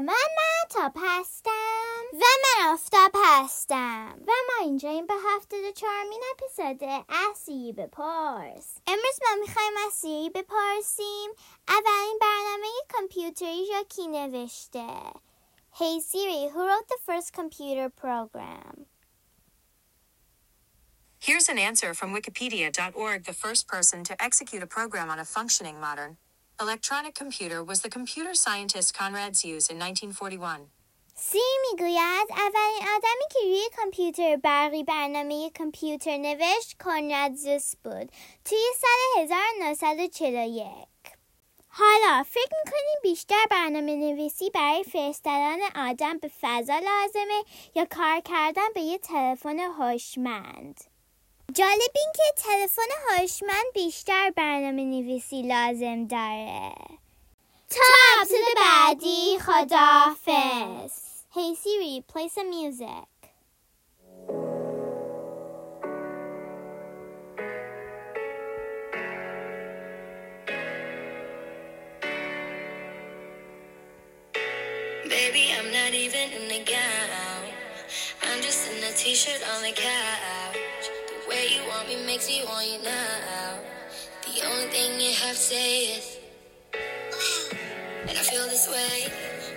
من مهتاب هستم و من آفتاب هستم و ما اینجا این به هفته چهارمین اپیزود اسی بپرس امروز ما می‌خوایم اسی بپرسیم اولین برنامه کامپیوتری را کی نوشته Hey Siri, who wrote the first computer program? Here's an answer from Wikipedia.org. The first person to execute a program on a functioning modern electronic computer was the computer scientist Konrad Zuse in 1941. سی می‌گوید اولین آدمی که روی کامپیوتر برقی برنامه کامپیوتر نوشت کنراد زوس بود. توی سال 1941 حالا فکر می‌کنیم بیشتر برنامه نویسی برای فرستادن آدم به فضا لازمه یا کار کردن به یه تلفن هوشمند؟ جالب این که تلفن هوشمند بیشتر برنامه نویسی لازم داره تا اپیزود بعدی خداحافظ Hey Siri, play some music. Baby, I'm not even in the gown. I'm just in a t-shirt on the couch. Want me makes me want you now. The only thing you have to say is, and I feel this way.